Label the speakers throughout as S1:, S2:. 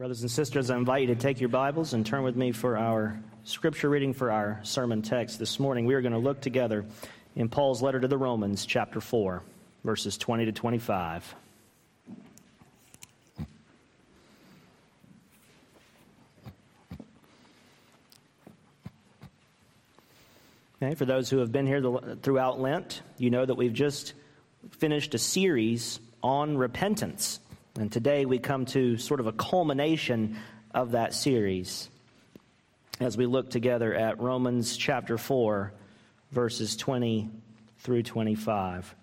S1: Brothers and sisters, I invite you to take your Bibles and turn with me for our scripture reading for our sermon text this morning. We are going to look together in Paul's letter to the Romans, chapter 4, verses 20 to 25. Okay, for those who have been here throughout Lent, you know that we've just finished a series on repentance. And today we come to sort of a culmination of that series as we look together at Romans chapter 4, verses 20 through 25.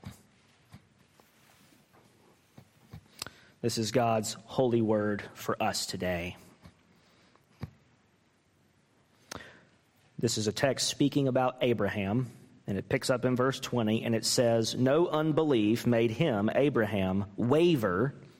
S1: This is God's holy word for us today. This is a text speaking about Abraham, and it picks up in verse 20, and it says, No unbelief made him, Abraham, waver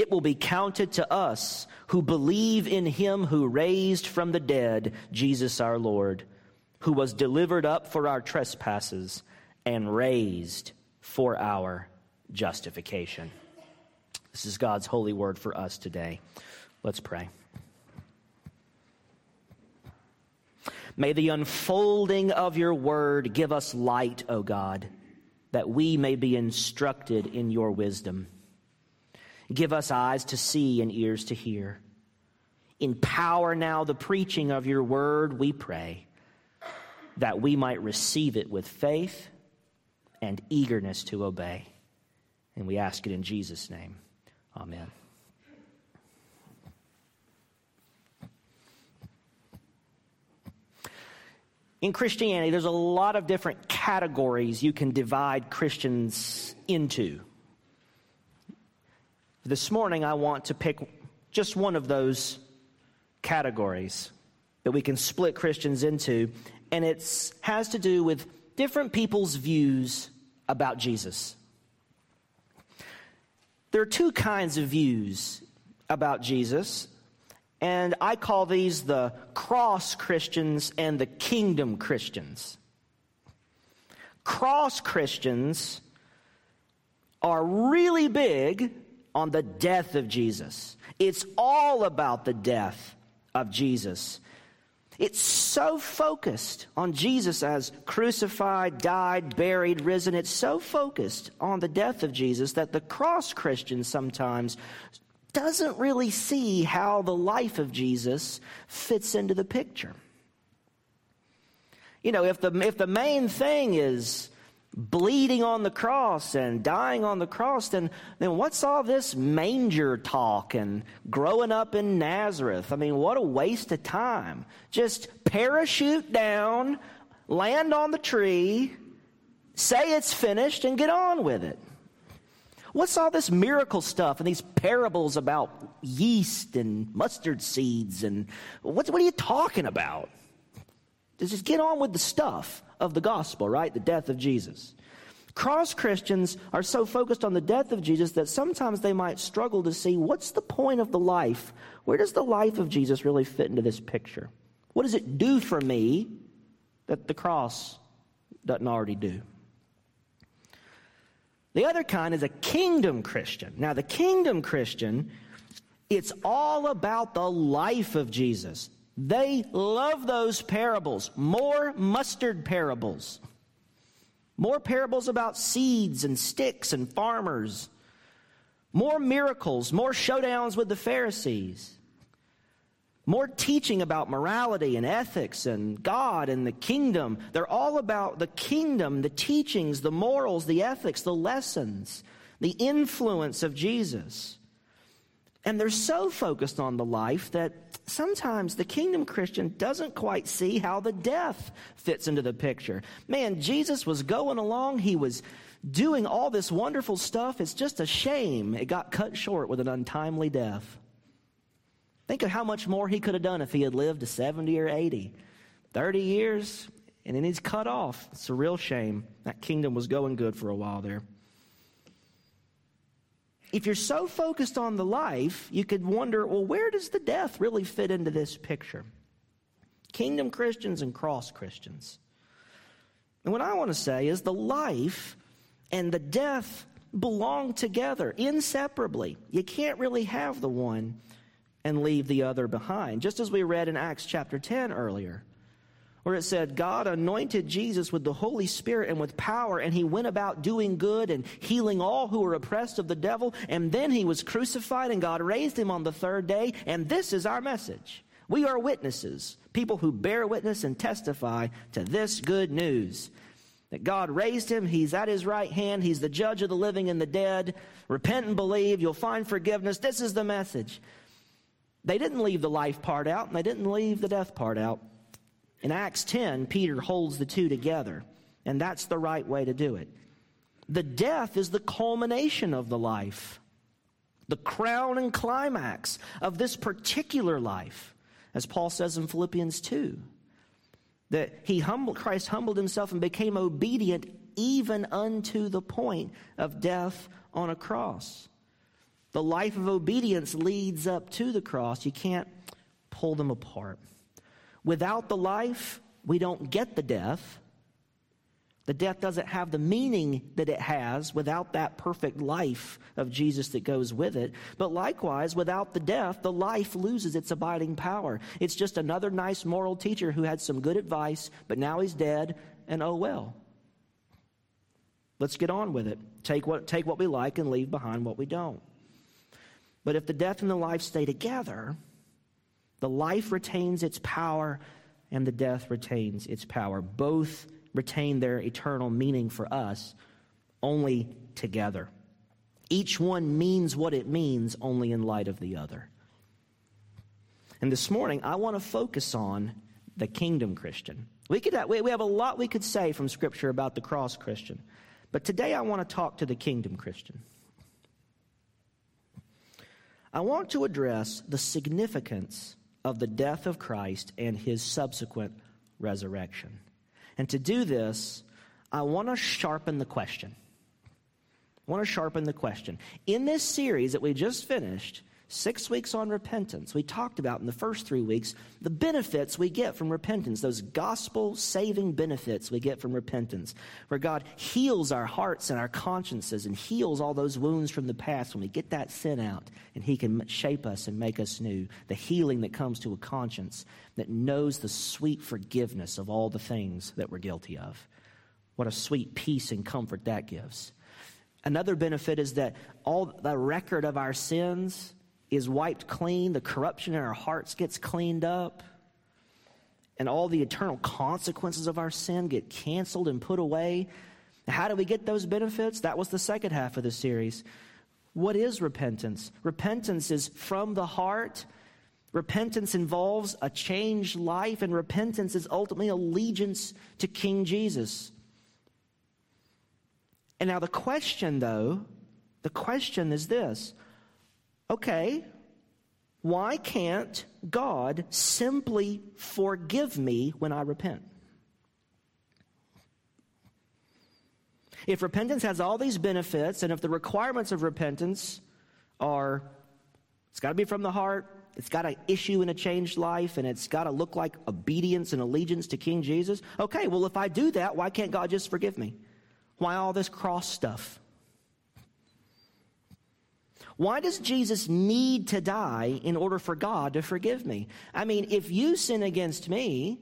S1: it will be counted to us who believe in him who raised from the dead Jesus our Lord, who was delivered up for our trespasses and raised for our justification. This is God's holy word for us today. Let's pray. May the unfolding of your word give us light, O God, that we may be instructed in your wisdom. Give us eyes to see and ears to hear. Empower now the preaching of your word, we pray, that we might receive it with faith and eagerness to obey. And we ask it in Jesus' name. Amen. In Christianity, there's a lot of different categories you can divide Christians into. This morning, I want to pick just one of those categories that we can split Christians into, and it has to do with different people's views about Jesus. There are two kinds of views about Jesus, and I call these the cross Christians and the kingdom Christians. Cross Christians are really big on the death of Jesus. It's all about the death of Jesus. It's so focused on Jesus as crucified, died, buried, risen. It's so focused on the death of Jesus that the cross Christian sometimes doesn't really see how the life of Jesus fits into the picture. You know, if the, if the main thing is bleeding on the cross and dying on the cross, then, then what's all this manger talk and growing up in Nazareth? I mean, what a waste of time. Just parachute down, land on the tree, say it's finished, and get on with it. What's all this miracle stuff and these parables about yeast and mustard seeds and what, what are you talking about? Just get on with the stuff of the gospel, right? The death of Jesus. Cross Christians are so focused on the death of Jesus that sometimes they might struggle to see what's the point of the life? Where does the life of Jesus really fit into this picture? What does it do for me that the cross doesn't already do? The other kind is a kingdom Christian. Now, the kingdom Christian, it's all about the life of Jesus. They love those parables, more mustard parables, more parables about seeds and sticks and farmers, more miracles, more showdowns with the Pharisees, more teaching about morality and ethics and God and the kingdom. They're all about the kingdom, the teachings, the morals, the ethics, the lessons, the influence of Jesus. And they're so focused on the life that sometimes the kingdom Christian doesn't quite see how the death fits into the picture. Man, Jesus was going along, he was doing all this wonderful stuff. It's just a shame it got cut short with an untimely death. Think of how much more he could have done if he had lived to 70 or 80. 30 years, and then he's cut off. It's a real shame. That kingdom was going good for a while there. If you're so focused on the life, you could wonder well, where does the death really fit into this picture? Kingdom Christians and cross Christians. And what I want to say is the life and the death belong together inseparably. You can't really have the one and leave the other behind. Just as we read in Acts chapter 10 earlier, where it said, God anointed Jesus with the Holy Spirit and with power, and he went about doing good and healing all who were oppressed of the devil. And then he was crucified, and God raised him on the third day. And this is our message. We are witnesses, people who bear witness and testify to this good news. That God raised him, he's at his right hand, he's the judge of the living and the dead. Repent and believe, you'll find forgiveness. This is the message. They didn't leave the life part out, and they didn't leave the death part out. In Acts 10, Peter holds the two together, and that's the right way to do it. The death is the culmination of the life, the crown and climax of this particular life, as Paul says in Philippians 2. That he humbled, Christ humbled himself and became obedient even unto the point of death on a cross. The life of obedience leads up to the cross. You can't pull them apart. Without the life, we don't get the death. The death doesn't have the meaning that it has without that perfect life of Jesus that goes with it. But likewise, without the death, the life loses its abiding power. It's just another nice moral teacher who had some good advice, but now he's dead, and oh well. Let's get on with it. Take what, take what we like and leave behind what we don't. But if the death and the life stay together, the life retains its power and the death retains its power. Both retain their eternal meaning for us only together. Each one means what it means only in light of the other. And this morning, I want to focus on the kingdom Christian. We, could, we have a lot we could say from Scripture about the cross Christian, but today I want to talk to the kingdom Christian. I want to address the significance of the death of Christ and his subsequent resurrection. And to do this, I want to sharpen the question. I want to sharpen the question. In this series that we just finished, Six weeks on repentance. We talked about in the first three weeks the benefits we get from repentance, those gospel saving benefits we get from repentance, where God heals our hearts and our consciences and heals all those wounds from the past when we get that sin out and He can shape us and make us new. The healing that comes to a conscience that knows the sweet forgiveness of all the things that we're guilty of. What a sweet peace and comfort that gives. Another benefit is that all the record of our sins is wiped clean, the corruption in our hearts gets cleaned up, and all the eternal consequences of our sin get canceled and put away. How do we get those benefits? That was the second half of the series. What is repentance? Repentance is from the heart. Repentance involves a changed life, and repentance is ultimately allegiance to King Jesus. And now, the question, though, the question is this okay, why can't God simply forgive me when I repent? If repentance has all these benefits, and if the requirements of repentance are it's got to be from the heart, it's got to issue in a changed life, and it's got to look like obedience and allegiance to King Jesus. Okay, well, if I do that, why can't God just forgive me? Why all this cross stuff? Why does Jesus need to die in order for God to forgive me? I mean, if you sin against me,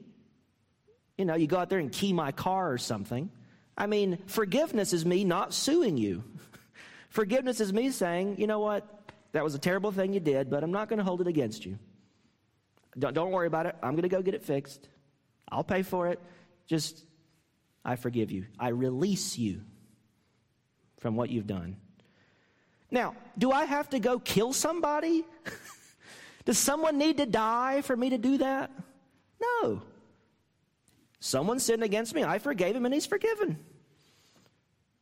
S1: you know, you go out there and key my car or something. I mean, forgiveness is me not suing you. forgiveness is me saying, you know what, that was a terrible thing you did, but I'm not going to hold it against you. Don't, don't worry about it. I'm going to go get it fixed. I'll pay for it. Just, I forgive you. I release you from what you've done. Now, do I have to go kill somebody? Does someone need to die for me to do that? No. Someone sinned against me, I forgave him, and he's forgiven.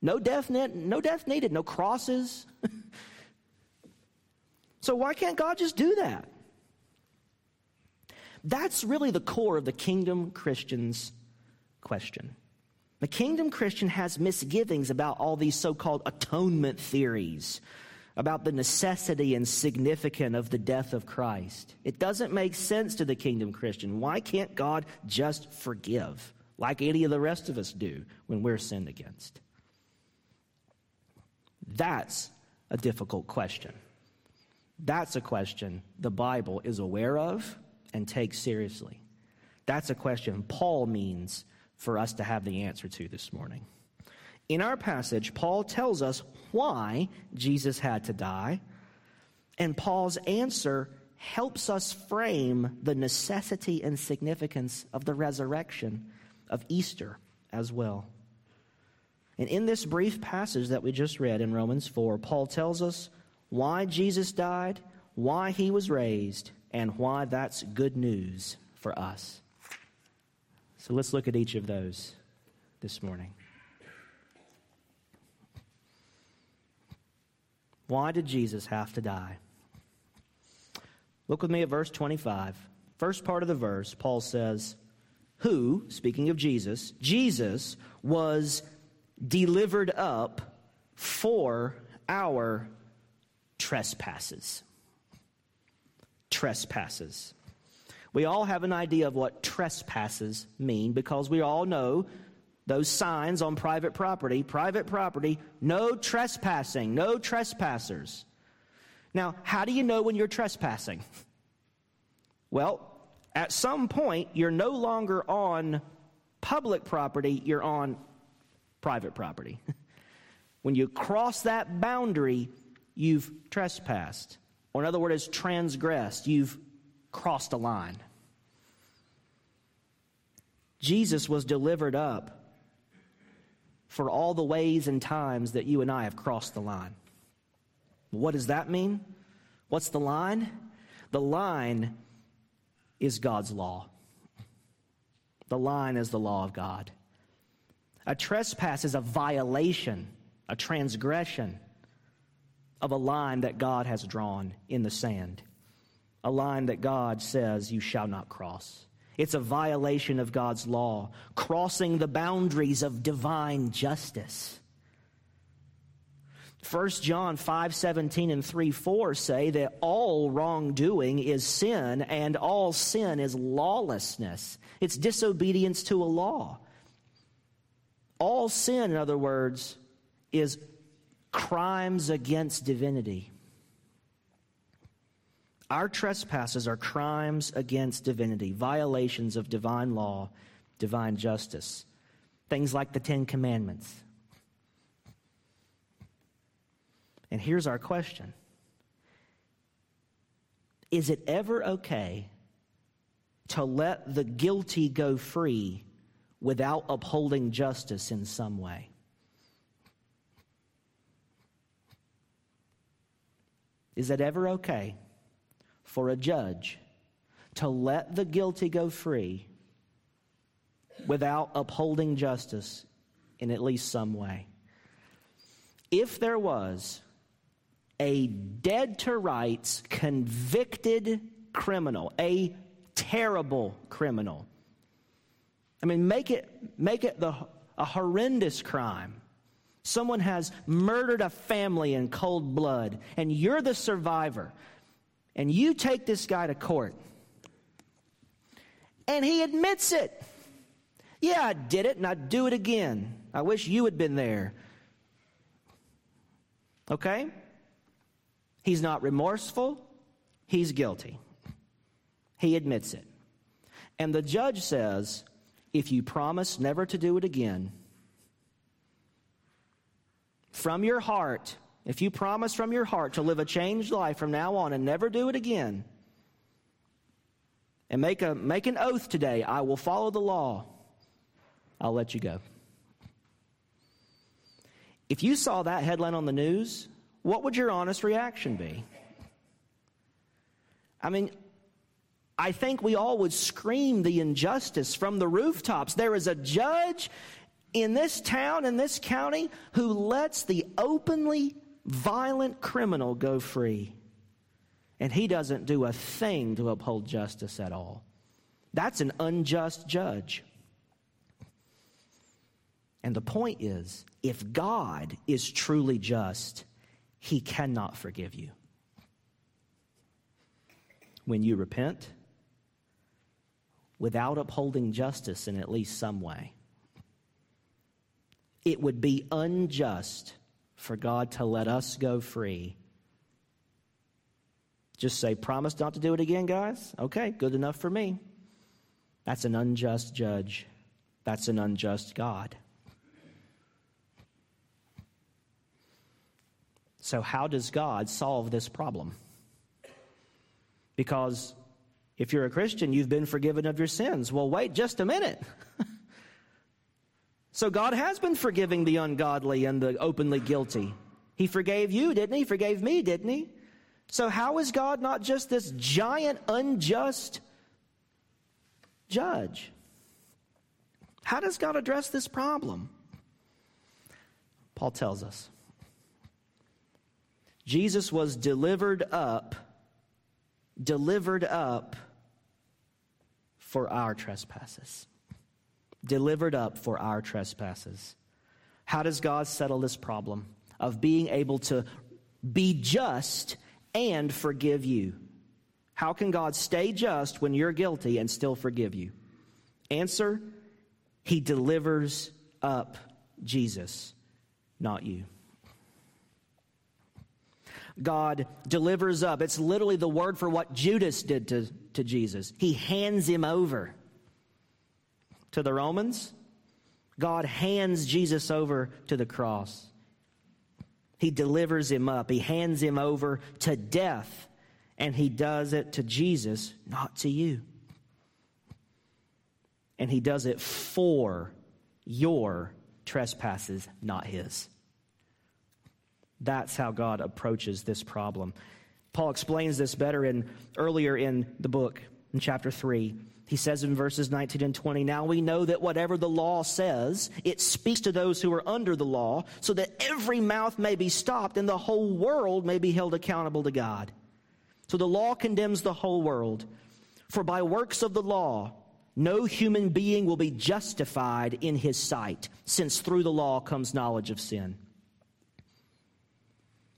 S1: No death, no death needed, no crosses. so why can't God just do that? That's really the core of the kingdom Christian's question. The kingdom Christian has misgivings about all these so called atonement theories, about the necessity and significance of the death of Christ. It doesn't make sense to the kingdom Christian. Why can't God just forgive like any of the rest of us do when we're sinned against? That's a difficult question. That's a question the Bible is aware of and takes seriously. That's a question Paul means for us to have the answer to this morning. In our passage, Paul tells us why Jesus had to die, and Paul's answer helps us frame the necessity and significance of the resurrection of Easter as well. And in this brief passage that we just read in Romans 4, Paul tells us why Jesus died, why he was raised, and why that's good news for us. So let's look at each of those this morning. Why did Jesus have to die? Look with me at verse 25. First part of the verse, Paul says, Who, speaking of Jesus, Jesus was delivered up for our trespasses. Trespasses. We all have an idea of what trespasses mean because we all know those signs on private property, private property, no trespassing, no trespassers. Now, how do you know when you're trespassing? Well, at some point, you're no longer on public property, you're on private property. when you cross that boundary, you've trespassed. Or, in other words, transgressed. You've crossed a line. Jesus was delivered up for all the ways and times that you and I have crossed the line. What does that mean? What's the line? The line is God's law. The line is the law of God. A trespass is a violation, a transgression of a line that God has drawn in the sand, a line that God says you shall not cross. It's a violation of God's law, crossing the boundaries of divine justice. 1 John 5 17 and 3 4 say that all wrongdoing is sin and all sin is lawlessness. It's disobedience to a law. All sin, in other words, is crimes against divinity. Our trespasses are crimes against divinity, violations of divine law, divine justice. Things like the Ten Commandments. And here's our question Is it ever okay to let the guilty go free without upholding justice in some way? Is it ever okay for a judge to let the guilty go free without upholding justice in at least some way? If there was a dead to rights, convicted criminal, a terrible criminal, I mean, make it, make it the, a horrendous crime Someone has murdered a family in cold blood, and you're the survivor. And you take this guy to court. And he admits it. Yeah, I did it, and I'd do it again. I wish you had been there. Okay? He's not remorseful, he's guilty. He admits it. And the judge says, if you promise never to do it again, from your heart, if you promise from your heart to live a changed life from now on and never do it again, and make, a, make an oath today, I will follow the law, I'll let you go. If you saw that headline on the news, what would your honest reaction be? I mean, I think we all would scream the injustice from the rooftops. There is a judge in this town, in this county, who lets the openly violent criminal go free. And he doesn't do a thing to uphold justice at all. That's an unjust judge. And the point is if God is truly just, he cannot forgive you. When you repent, without upholding justice in at least some way, it would be unjust for God to let us go free. Just say, promise not to do it again, guys? Okay, good enough for me. That's an unjust judge. That's an unjust God. So, how does God solve this problem? Because if you're a Christian, you've been forgiven of your sins. Well, wait just a minute. so, God has been forgiving the ungodly and the openly guilty. He forgave you, didn't he? Forgave me, didn't he? So, how is God not just this giant, unjust judge? How does God address this problem? Paul tells us. Jesus was delivered up, delivered up for our trespasses. Delivered up for our trespasses. How does God settle this problem of being able to be just and forgive you? How can God stay just when you're guilty and still forgive you? Answer He delivers up Jesus, not you. God delivers up. It's literally the word for what Judas did to, to Jesus. He hands him over to the Romans. God hands Jesus over to the cross. He delivers him up. He hands him over to death. And he does it to Jesus, not to you. And he does it for your trespasses, not his. That's how God approaches this problem. Paul explains this better in earlier in the book in chapter 3. He says in verses 19 and 20, Now we know that whatever the law says, it speaks to those who are under the law, so that every mouth may be stopped and the whole world may be held accountable to God. So the law condemns the whole world. For by works of the law, no human being will be justified in his sight, since through the law comes knowledge of sin.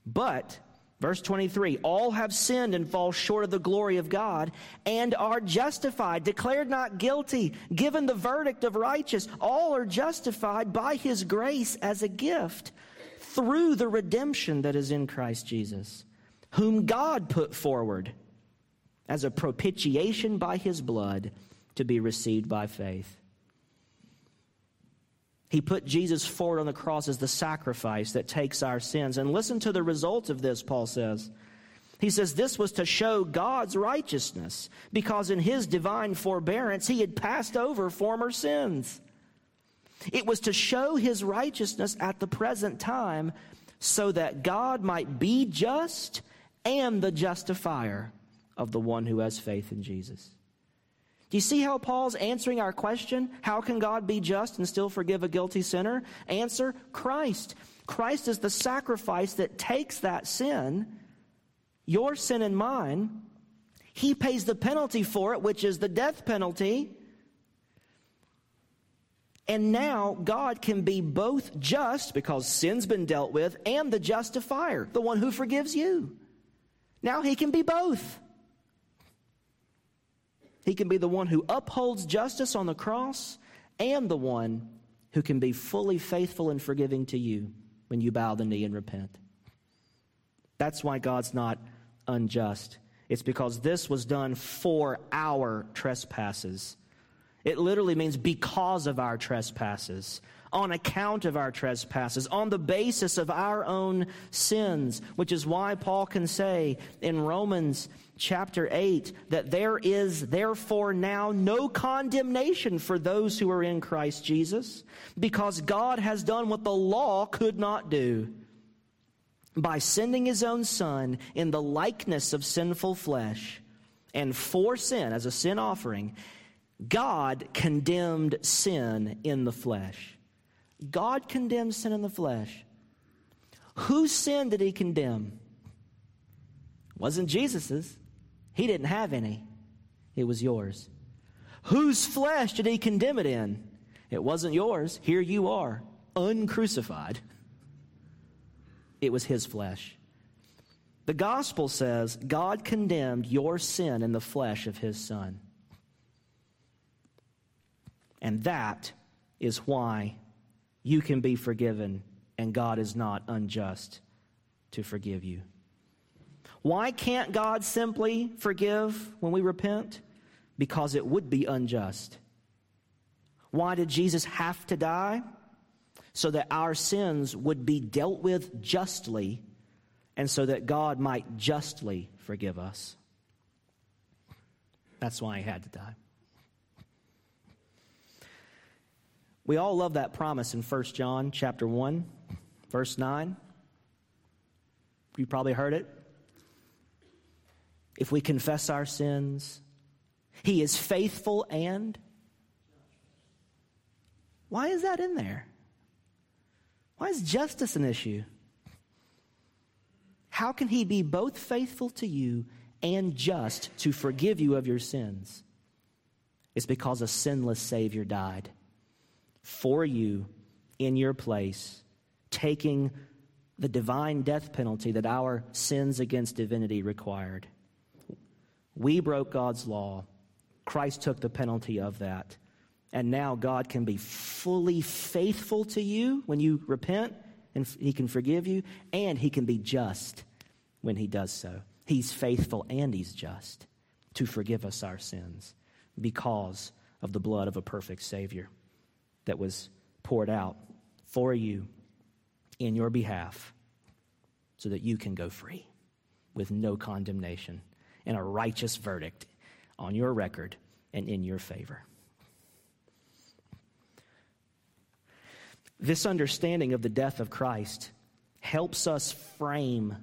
S1: But, verse 23, all have sinned and fall short of the glory of God and are justified, declared not guilty, given the verdict of righteous. All are justified by his grace as a gift through the redemption that is in Christ Jesus, whom God put forward as a propitiation by his blood to be received by faith. He put Jesus forward on the cross as the sacrifice that takes our sins. And listen to the result of this, Paul says. He says this was to show God's righteousness because in his divine forbearance he had passed over former sins. It was to show his righteousness at the present time so that God might be just and the justifier of the one who has faith in Jesus. Do you see how Paul's answering our question? How can God be just and still forgive a guilty sinner? Answer Christ. Christ is the sacrifice that takes that sin, your sin and mine. He pays the penalty for it, which is the death penalty. And now God can be both just because sin's been dealt with and the justifier, the one who forgives you. Now he can be both. He can be the one who upholds justice on the cross and the one who can be fully faithful and forgiving to you when you bow the knee and repent. That's why God's not unjust. It's because this was done for our trespasses. It literally means because of our trespasses on account of our trespasses, on the basis of our own sins, which is why Paul can say in Romans chapter 8 that there is therefore now no condemnation for those who are in Christ Jesus, because God has done what the law could not do by sending his own Son in the likeness of sinful flesh and for sin as a sin offering. God condemned sin in the flesh. God condemned sin in the flesh. Whose sin did he condemn? It wasn't Jesus's. He didn't have any. It was yours. Whose flesh did he condemn it in? It wasn't yours. Here you are, uncrucified. It was his flesh. The gospel says God condemned your sin in the flesh of his son. And that is why you can be forgiven and God is not unjust to forgive you. Why can't God simply forgive when we repent? Because it would be unjust. Why did Jesus have to die? So that our sins would be dealt with justly and so that God might justly forgive us. That's why he had to die. We all love that promise in 1 John chapter 1, verse 9. You probably heard it. If we confess our sins, he is faithful and why is that in there? Why is justice an issue? How can he be both faithful to you and just to forgive you of your sins? It's because a sinless Savior died for you in your place, taking the divine death penalty that our sins against divinity required. We broke God's law. Christ took the penalty of that. And now God can be fully faithful to you when you repent, and He can forgive you, and He can be just when He does so. He's faithful and He's just to forgive us our sins because of the blood of a perfect Savior that was poured out for you in your behalf so that you can go free with no condemnation and a righteous verdict on your record and in your favor. This understanding of the death of Christ helps us frame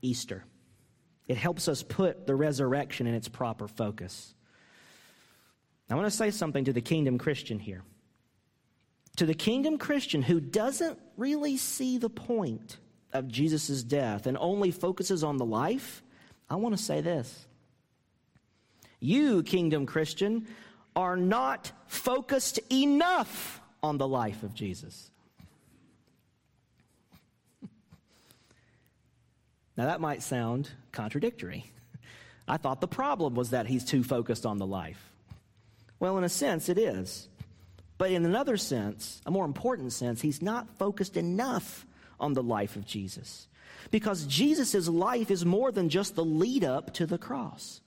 S1: Easter. It helps us put the resurrection in its proper focus. I want to say something to the kingdom Christian here to the kingdom Christian who doesn't really see the point of Jesus' death and only focuses on the life, I want to say this. You, kingdom Christian, are not focused enough on the life of Jesus. Now, that might sound contradictory. I thought the problem was that he's too focused on the life. Well, in a sense, it is. But in another sense, a more important sense, he's not focused enough on the life of Jesus. Because Jesus' life is more than just the lead up to the cross.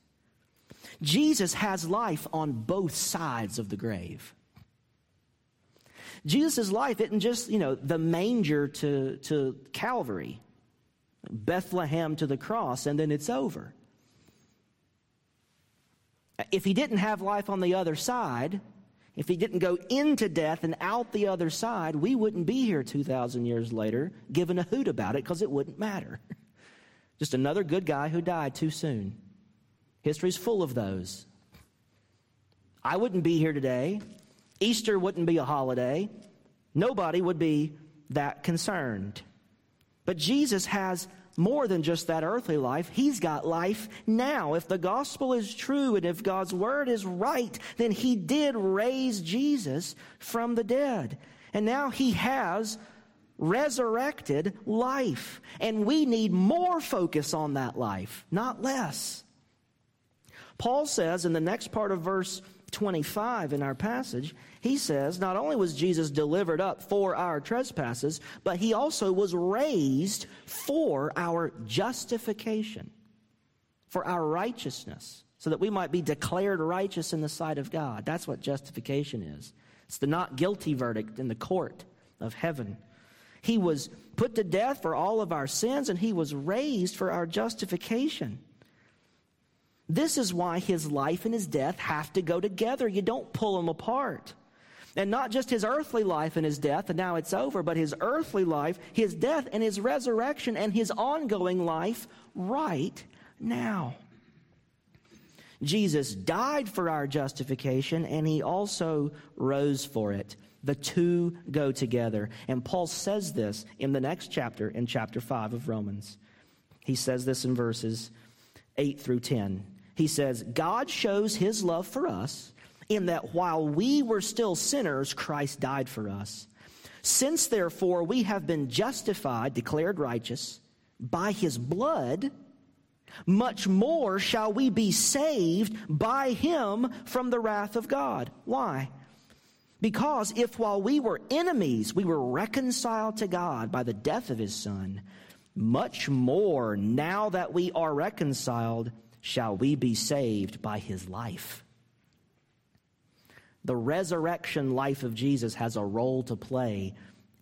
S1: Jesus has life on both sides of the grave. Jesus' life isn't just, you know, the manger to, to Calvary, Bethlehem to the cross, and then it's over. If he didn't have life on the other side, if he didn't go into death and out the other side, we wouldn't be here 2,000 years later giving a hoot about it because it wouldn't matter. Just another good guy who died too soon. History's full of those. I wouldn't be here today. Easter wouldn't be a holiday. Nobody would be that concerned. But Jesus has more than just that earthly life. He's got life now. If the gospel is true and if God's word is right, then he did raise Jesus from the dead. And now he has resurrected life. And we need more focus on that life, not less. Paul says in the next part of verse 25 in our passage, he says, Not only was Jesus delivered up for our trespasses, but he also was raised for our justification, for our righteousness, so that we might be declared righteous in the sight of God. That's what justification is. It's the not guilty verdict in the court of heaven. He was put to death for all of our sins, and he was raised for our justification. This is why his life and his death have to go together. You don't pull them apart. And not just his earthly life and his death, and now it's over, but his earthly life, his death, and his resurrection, and his ongoing life right now. Jesus died for our justification, and he also rose for it. The two go together. And Paul says this in the next chapter, in chapter 5 of Romans. He says this in verses 8 through 10. He says, God shows his love for us in that while we were still sinners, Christ died for us. Since therefore we have been justified, declared righteous, by his blood, much more shall we be saved by him from the wrath of God. Why? Because if while we were enemies, we were reconciled to God by the death of his son, much more now that we are reconciled, shall we be saved by his life. The resurrection life of Jesus has a role to play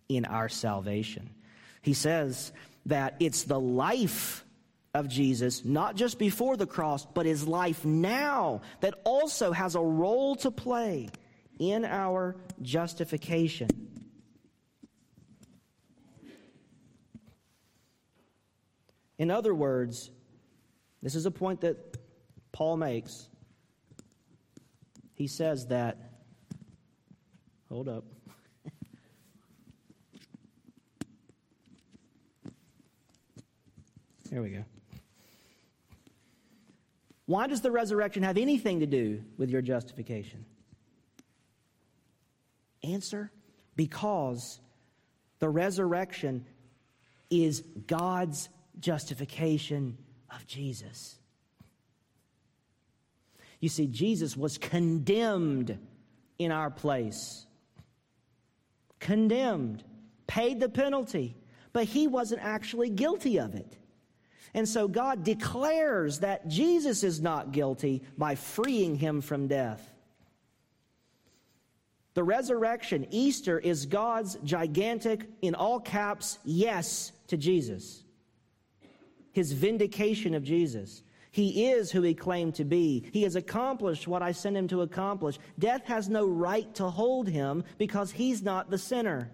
S1: in our salvation. He says that it's the life of Jesus, not just before the cross, but his life now, that also has a role to play in our justification. In other words, this is a point that Paul makes. He says that, hold up. There we go. Why does the resurrection have anything to do with your justification? Answer because the resurrection is God's justification of Jesus. You see, Jesus was condemned in our place. Condemned, paid the penalty, but he wasn't actually guilty of it. And so God declares that Jesus is not guilty by freeing him from death. The resurrection, Easter, is God's gigantic, in all caps, yes to Jesus. His vindication of Jesus. He is who he claimed to be. He has accomplished what I sent him to accomplish. Death has no right to hold him because he's not the sinner.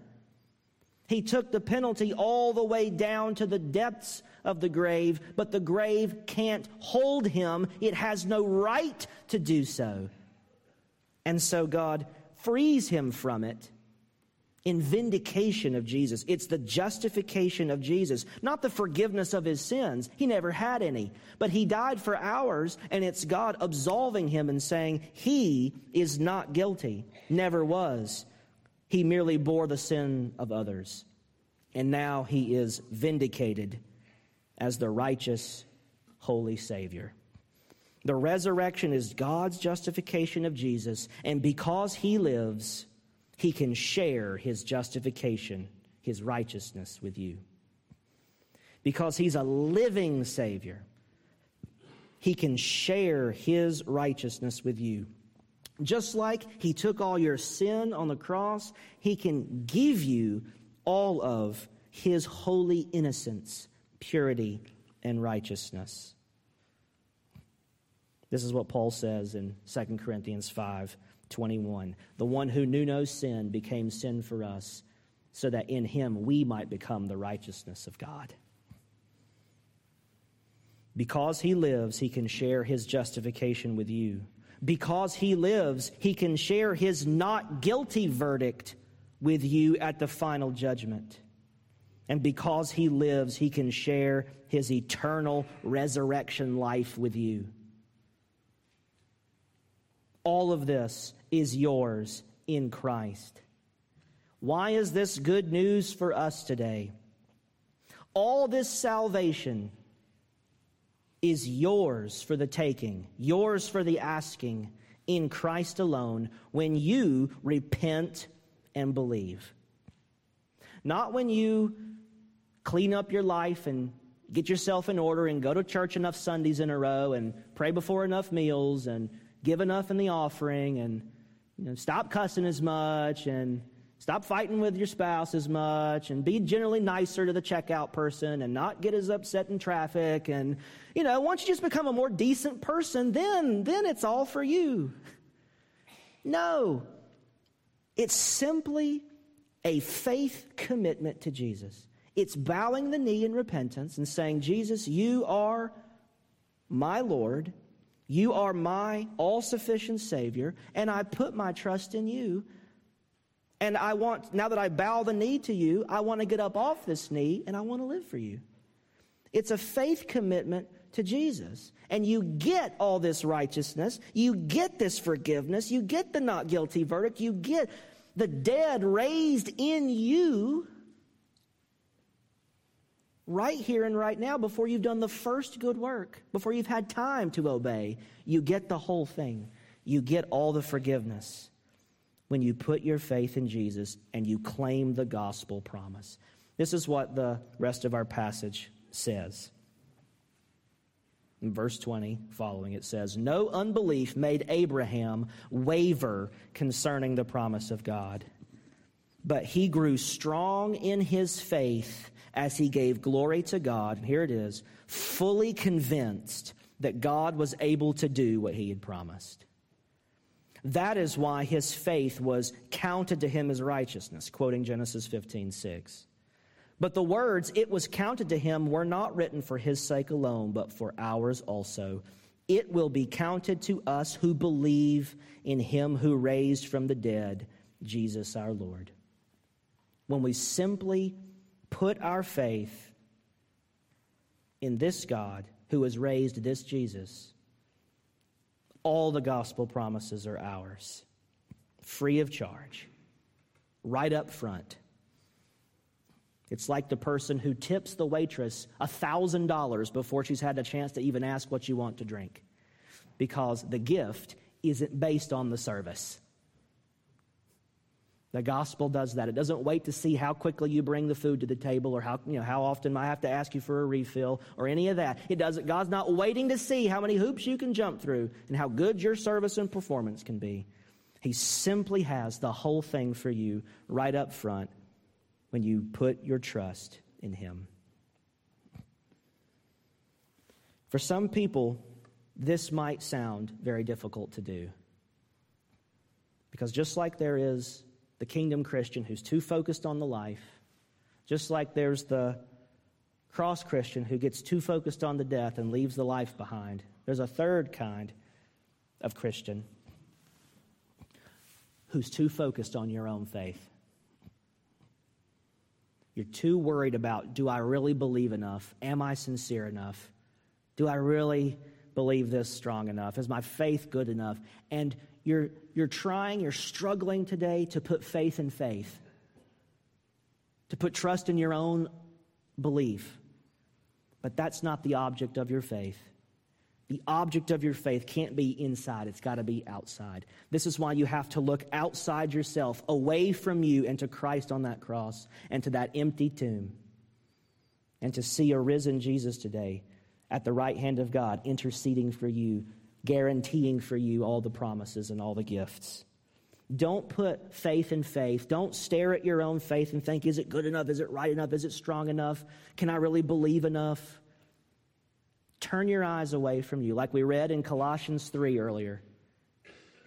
S1: He took the penalty all the way down to the depths of the grave, but the grave can't hold him. It has no right to do so. And so God frees him from it in vindication of Jesus. It's the justification of Jesus, not the forgiveness of his sins. He never had any. But he died for ours, and it's God absolving him and saying, He is not guilty, never was. He merely bore the sin of others. And now he is vindicated as the righteous, holy Savior. The resurrection is God's justification of Jesus, and because he lives, he can share his justification, his righteousness with you. Because he's a living Savior, he can share his righteousness with you. Just like he took all your sin on the cross, he can give you all of his holy innocence purity, and righteousness. This is what Paul says in 2 Corinthians 5 21. The one who knew no sin became sin for us, so that in him we might become the righteousness of God. Because he lives, he can share his justification with you. Because he lives, he can share his not guilty verdict with you at the final judgment. And because he lives, he can share his eternal resurrection life with you. All of this is yours in Christ. Why is this good news for us today? All this salvation is yours for the taking, yours for the asking in Christ alone when you repent and believe. Not when you clean up your life and get yourself in order and go to church enough Sundays in a row and pray before enough meals and give enough in the offering and you know, stop cussing as much and stop fighting with your spouse as much and be generally nicer to the checkout person and not get as upset in traffic and you know once you just become a more decent person then then it's all for you. No. It's simply a faith commitment to jesus. It's bowing the knee in repentance and saying, Jesus, you are my Lord. You are my all sufficient Savior, and I put my trust in you. And I want, now that I bow the knee to you, I want to get up off this knee and I want to live for you. It's a faith commitment to Jesus. And you get all this righteousness, you get this forgiveness, you get the not guilty verdict, you get the dead raised in you right here and right now before you've done the first good work, before you've had time to obey. You get the whole thing. You get all the forgiveness when you put your faith in Jesus and you claim the gospel promise. This is what the rest of our passage says. In verse 20 following, it says, No unbelief made Abraham waver concerning the promise of God, but he grew strong in his faith as he gave glory to God. Here it is, fully convinced that God was able to do what he had promised. That is why his faith was counted to him as righteousness, quoting Genesis 15 6. But the words, it was counted to him, were not written for his sake alone, but for ours also. It will be counted to us who believe in him who raised from the dead, Jesus our Lord. When we simply put our faith in this God who has raised this Jesus, all the gospel promises are ours, free of charge, right up front. It's like the person who tips the waitress $1,000 before she's had a chance to even ask what you want to drink because the gift isn't based on the service. The gospel does that. It doesn't wait to see how quickly you bring the food to the table or how, you know, how often I have to ask you for a refill or any of that. It doesn't. God's not waiting to see how many hoops you can jump through and how good your service and performance can be. He simply has the whole thing for you right up front when you put your trust in Him. For some people, this might sound very difficult to do. Because just like there is the kingdom Christian who's too focused on the life, just like there's the cross Christian who gets too focused on the death and leaves the life behind. There's a third kind of Christian who's too focused on your own faith. You're too worried about do I really believe enough? Am I sincere enough? Do I really believe this strong enough? Is my faith good enough? And you're, you're trying, you're struggling today to put faith in faith, to put trust in your own belief. But that's not the object of your faith. The object of your faith can't be inside, it's got to be outside. This is why you have to look outside yourself, away from you, and to Christ on that cross, and to that empty tomb, and to see a risen Jesus today at the right hand of God, interceding for you guaranteeing for you all the promises and all the gifts. Don't put faith in faith. Don't stare at your own faith and think, is it good enough? Is it right enough? Is it strong enough? Can I really believe enough? Turn your eyes away from you, like we read in Colossians 3 earlier.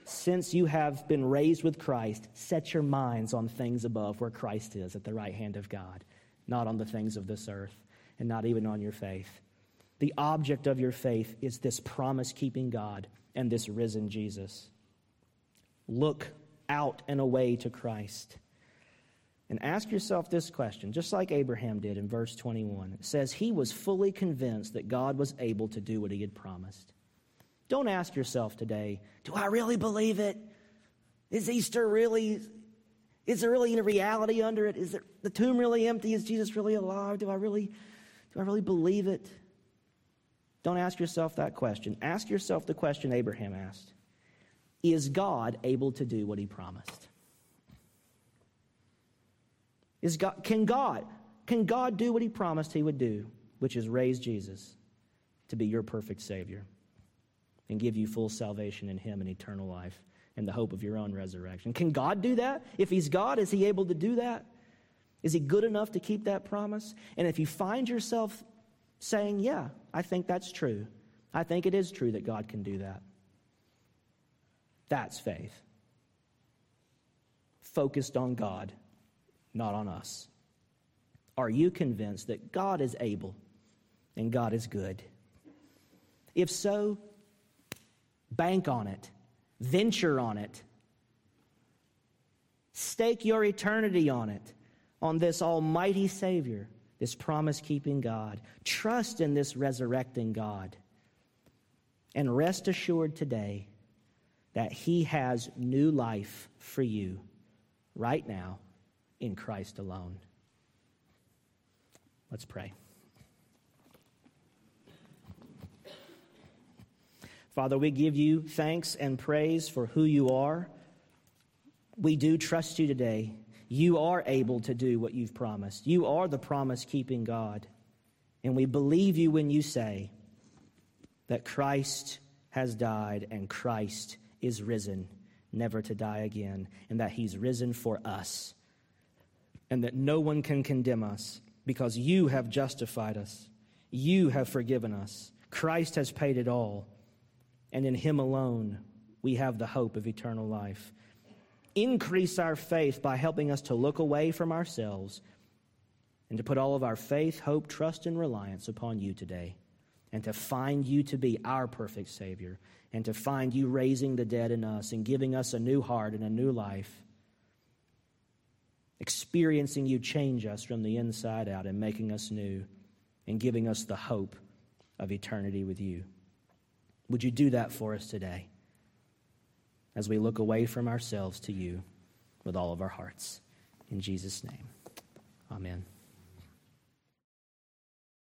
S1: Since you have been raised with Christ, set your minds on things above where Christ is at the right hand of God, not on the things of this earth, and not even on your faith. The object of your faith is this promise keeping God and this risen Jesus. Look out and away to Christ. And ask yourself this question, just like Abraham did in verse 21. It says, He was fully convinced that God was able to do what he had promised. Don't ask yourself today, Do I really believe it? Is Easter really, is there really a reality under it? Is the tomb really empty? Is Jesus really alive? Do I really, do I really believe it? Don't ask yourself that question. Ask yourself the question Abraham asked Is God able to do what he promised? Is God, can God can God do what he promised he would do, which is raise Jesus to be your perfect Savior and give you full salvation in him and eternal life and the hope of your own resurrection? Can God do that? If he's God, is he able to do that? Is he good enough to keep that promise? And if you find yourself saying, Yeah, I think that's true. I think it is true that God can do that. That's faith. Focused on God, not on us. Are you convinced that God is able and God is good? If so, bank on it, venture on it, stake your eternity on it, on this almighty Savior this promise keeping God. Trust in this resurrecting God. And rest assured today that He has new life for you right now in Christ alone. Let's pray. Father, we give you thanks and praise for who you are. We do trust you today. You are able to do what you've promised. You are the promise keeping God. And we believe you when you say that Christ has died and Christ is risen, never to die again, and that he's risen for us, and that no one can condemn us because you have justified us. You have forgiven us. Christ has paid it all, and in him alone we have the hope of eternal life. Increase our faith by helping us to look away from ourselves and to put all of our faith, hope, trust, and reliance upon you today, and to find you to be our perfect Savior, and to find you raising the dead in us and giving us a new heart and a new life, experiencing you change us from the inside out and making us new, and giving us the hope of eternity with you. Would you do that for us today? As we look away from ourselves to you with all of our hearts. In Jesus' name, amen.